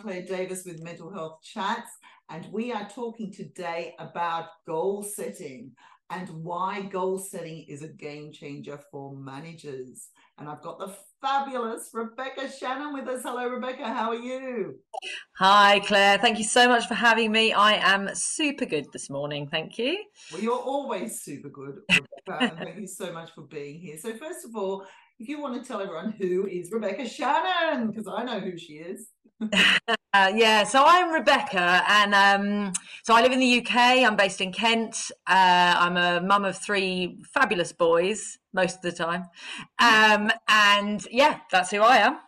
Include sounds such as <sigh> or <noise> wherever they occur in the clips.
Clare Davis with Mental Health Chats, and we are talking today about goal setting and why goal setting is a game changer for managers. And I've got the fabulous Rebecca Shannon with us. Hello, Rebecca. How are you? Hi, Clare. Thank you so much for having me. I am super good this morning. Thank you. Well, you're always super good, Rebecca. and thank you so much for being here. So, first of all, if you want to tell everyone who is Rebecca Shannon, because I know who she is. <laughs> uh, yeah, so I'm Rebecca, and um, so I live in the UK. I'm based in Kent. Uh, I'm a mum of three fabulous boys most of the time, um, and yeah, that's who I am.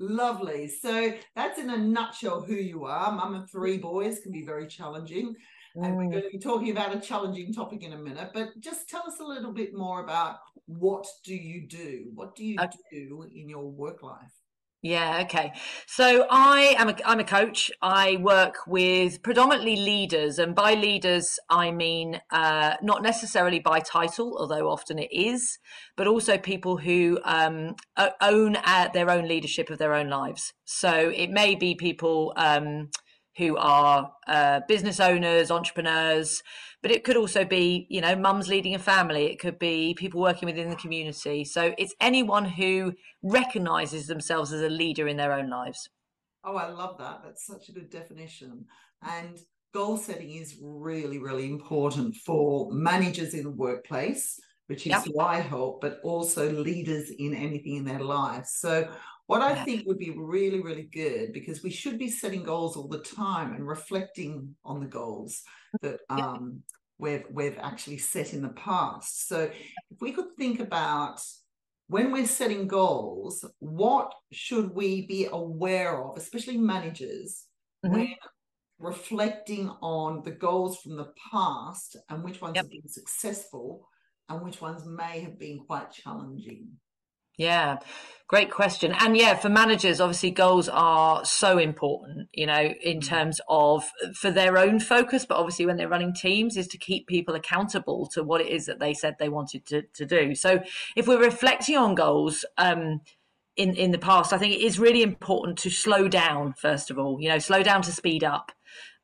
Lovely. So that's in a nutshell who you are. Mum of three boys can be very challenging. And we're going to be talking about a challenging topic in a minute, but just tell us a little bit more about what do you do? What do you okay. do in your work life? Yeah, okay. So I am a, I'm a coach. I work with predominantly leaders, and by leaders, I mean uh, not necessarily by title, although often it is, but also people who um, own uh, their own leadership of their own lives. So it may be people. Um, who are uh, business owners, entrepreneurs, but it could also be, you know, mums leading a family. It could be people working within the community. So it's anyone who recognizes themselves as a leader in their own lives. Oh, I love that. That's such a good definition. And goal setting is really, really important for managers in the workplace, which is yep. who I help, but also leaders in anything in their lives. So what I think would be really, really good because we should be setting goals all the time and reflecting on the goals that <laughs> um, we've we've actually set in the past. So if we could think about when we're setting goals, what should we be aware of, especially managers, mm-hmm. when reflecting on the goals from the past and which ones yep. have been successful and which ones may have been quite challenging? Yeah, great question. And yeah, for managers, obviously goals are so important, you know, in mm. terms of for their own focus, but obviously when they're running teams is to keep people accountable to what it is that they said they wanted to, to do. So if we're reflecting on goals, um, in, in the past, I think it is really important to slow down, first of all, you know, slow down to speed up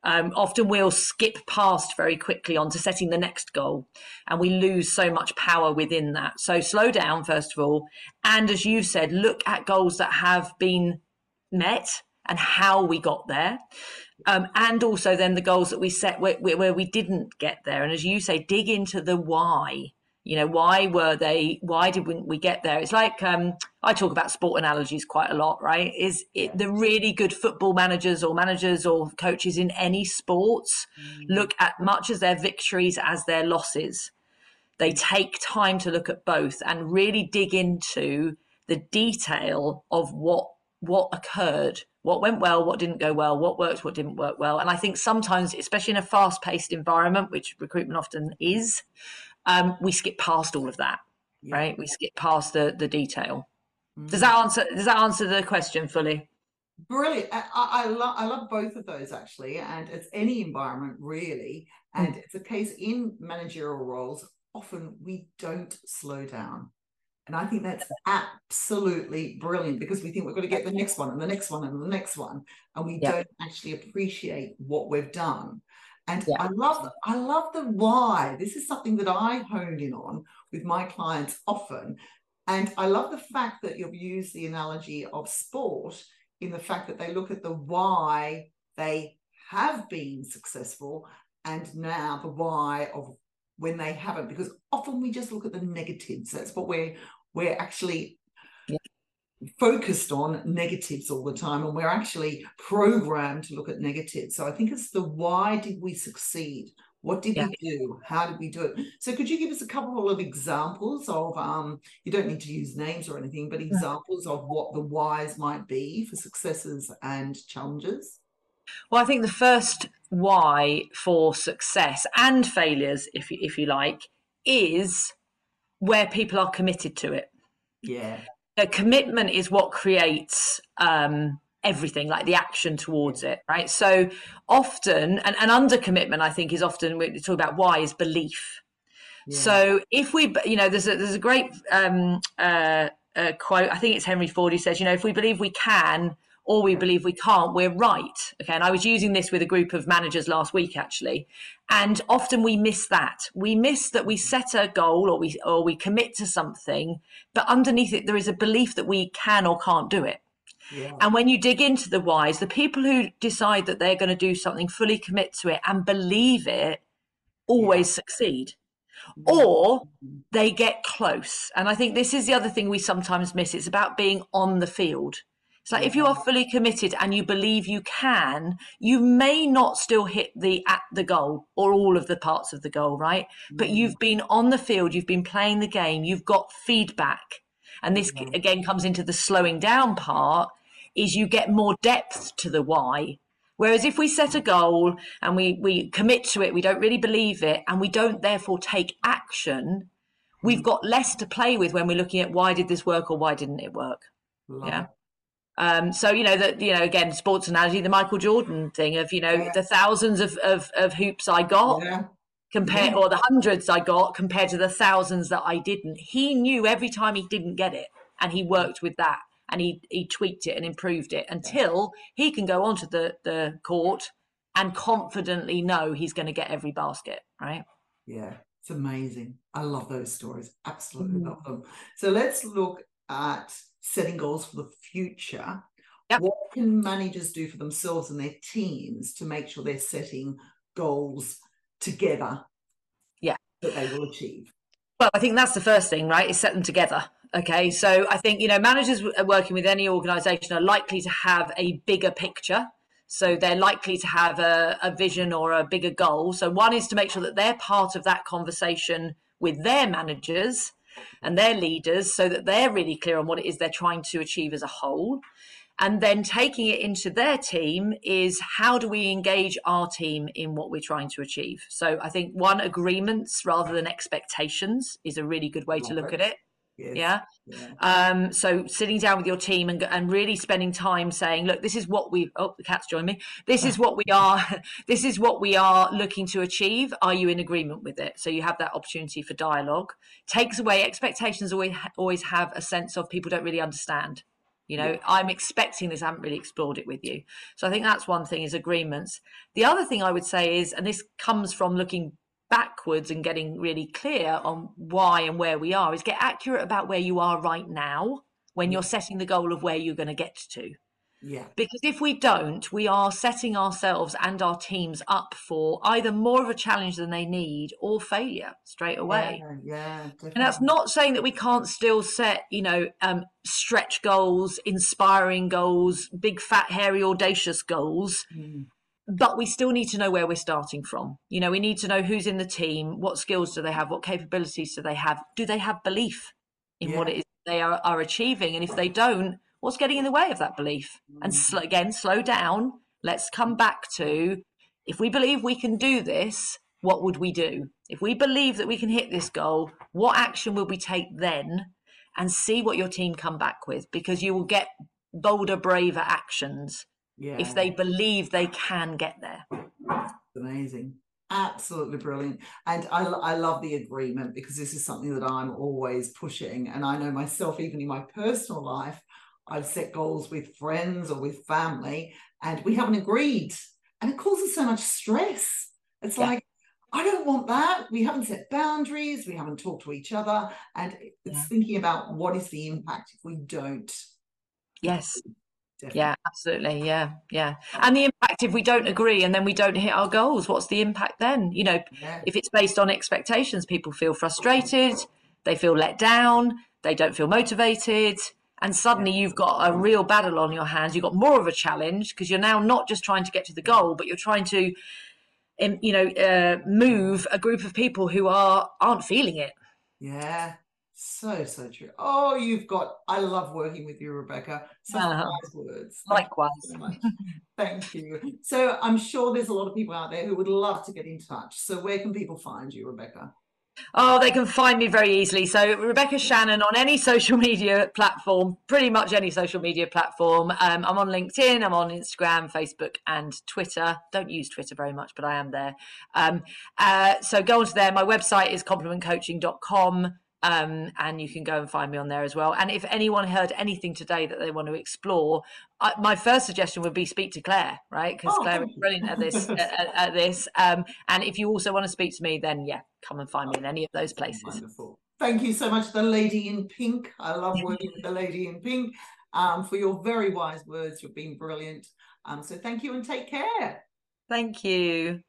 um, often we'll skip past very quickly onto setting the next goal and we lose so much power within that. So slow down, first of all. And as you've said, look at goals that have been met and how we got there. Um, and also then the goals that we set where, where we didn't get there. And as you say, dig into the why you know why were they why did we, we get there? It's like um, i talk about sport analogies quite a lot right? Is it the really good football managers or managers or coaches in any sports mm. look at much as their victories as their losses. They take time to look at both and really dig into the detail of what what occurred what went well what didn't go well what worked what didn't work well. And i think sometimes especially in a fast paced environment which recruitment often is um, we skip past all of that, yeah. right? We skip past the the detail. Mm. Does that answer Does that answer the question fully? Brilliant. I, I, love I love both of those actually, and it's any environment really, and mm. it's a case in managerial roles. Often we don't slow down. And I think that's absolutely brilliant because we think we're going to get the next one and the next one and the next one. And we don't actually appreciate what we've done. And yeah. I love I love the why. This is something that I honed in on with my clients often. And I love the fact that you've used the analogy of sport in the fact that they look at the why they have been successful and now the why of when they haven't because often we just look at the negatives that's what we're we're actually focused on negatives all the time and we're actually programmed to look at negatives. So i think it's the why did we succeed? What did yeah. we do? How did we do it? So could you give us a couple of examples of um you don't need to use names or anything but examples of what the whys might be for successes and challenges? Well i think the first why for success and failures if you, if you like is where people are committed to it. Yeah the commitment is what creates um, everything like the action towards it right so often and, and under commitment i think is often we talk about why is belief yeah. so if we you know there's a there's a great um, uh, uh, quote i think it's henry ford who says you know if we believe we can or we believe we can't, we're right. Okay. And I was using this with a group of managers last week actually. And often we miss that. We miss that we set a goal or we or we commit to something, but underneath it there is a belief that we can or can't do it. Yeah. And when you dig into the whys, the people who decide that they're going to do something, fully commit to it and believe it, always yeah. succeed. Or they get close. And I think this is the other thing we sometimes miss. It's about being on the field. It's like if you are fully committed and you believe you can, you may not still hit the at the goal or all of the parts of the goal, right? But you've been on the field, you've been playing the game, you've got feedback. And this mm-hmm. again comes into the slowing down part is you get more depth to the why. Whereas if we set a goal and we we commit to it, we don't really believe it and we don't therefore take action, we've mm. got less to play with when we're looking at why did this work or why didn't it work. Love yeah. Um, so you know that you know again sports analogy the Michael Jordan thing of you know yeah. the thousands of, of, of hoops I got yeah. compared yeah. or the hundreds I got compared to the thousands that I didn't. He knew every time he didn't get it and he worked with that and he he tweaked it and improved it until he can go onto the the court and confidently know he's going to get every basket. Right? Yeah, it's amazing. I love those stories. Absolutely mm. love them. So let's look at setting goals for the future. Yep. What can managers do for themselves and their teams to make sure they're setting goals together? Yeah. That they will achieve. Well, I think that's the first thing, right? Is set them together. Okay. So I think, you know, managers uh, working with any organization are likely to have a bigger picture. So they're likely to have a, a vision or a bigger goal. So one is to make sure that they're part of that conversation with their managers and their leaders so that they're really clear on what it is they're trying to achieve as a whole. And then taking it into their team is how do we engage our team in what we're trying to achieve? So I think one, agreements rather than expectations is a really good way to look at it. Yes. Yeah. yeah. Um, so sitting down with your team and and really spending time saying, look, this is what we oh the cat's joined me. This is what we are <laughs> this is what we are looking to achieve. Are you in agreement with it? So you have that opportunity for dialogue. Takes away expectations always always have a sense of people don't really understand. You know, yeah. I'm expecting this, I haven't really explored it with you. So I think that's one thing is agreements. The other thing I would say is, and this comes from looking backwards and getting really clear on why and where we are is get accurate about where you are right now when you're setting the goal of where you're going to get to. Yeah. Because if we don't, we are setting ourselves and our teams up for either more of a challenge than they need or failure straight away. Yeah, yeah And that's not saying that we can't still set, you know, um, stretch goals, inspiring goals, big, fat, hairy, audacious goals. Mm but we still need to know where we're starting from. You know, we need to know who's in the team, what skills do they have, what capabilities do they have, do they have belief in yeah. what it is they are, are achieving, and if they don't, what's getting in the way of that belief? Mm. And sl- again, slow down. Let's come back to if we believe we can do this, what would we do? If we believe that we can hit this goal, what action will we take then? And see what your team come back with, because you will get bolder, braver actions yeah. if they believe they can get there. Amazing. Absolutely brilliant. And I, I love the agreement because this is something that I'm always pushing. And I know myself, even in my personal life, I've set goals with friends or with family and we haven't agreed. And it causes so much stress. It's yeah. like, I don't want that. We haven't set boundaries. We haven't talked to each other. And it's yeah. thinking about what is the impact if we don't. Yes. Definitely. Yeah, absolutely. Yeah, yeah. And the impact if we don't agree and then we don't hit our goals, what's the impact then? You know, yeah. if it's based on expectations, people feel frustrated, they feel let down, they don't feel motivated. And suddenly yeah. you've got a real battle on your hands. You've got more of a challenge because you're now not just trying to get to the goal, but you're trying to, you know, uh, move a group of people who are aren't feeling it. Yeah, so, so true. Oh, you've got, I love working with you, Rebecca. Such uh, words. Likewise. Thank you, so Thank you. So, I'm sure there's a lot of people out there who would love to get in touch. So, where can people find you, Rebecca? Oh, they can find me very easily. So, Rebecca Shannon on any <laughs> social media platform, pretty much any social media platform. Um, I'm on LinkedIn, I'm on Instagram, Facebook, and Twitter. Don't use Twitter very much, but I am there. Um, uh, so, go onto there. My website is complementcoaching.com. um, and you can go and find me on there as well. And if anyone heard anything today that they want to explore, I, my first suggestion would be speak to Clare, right? Because oh, Clare is brilliant at this. at, at, this, um, and if you also want to speak to me, then yeah, come and find me in any of those places. Wonderful. Thank you so much, the lady in pink. I love working with the lady in pink. Um, for your very wise words, you've been brilliant. Um, so thank you and take care. Thank you.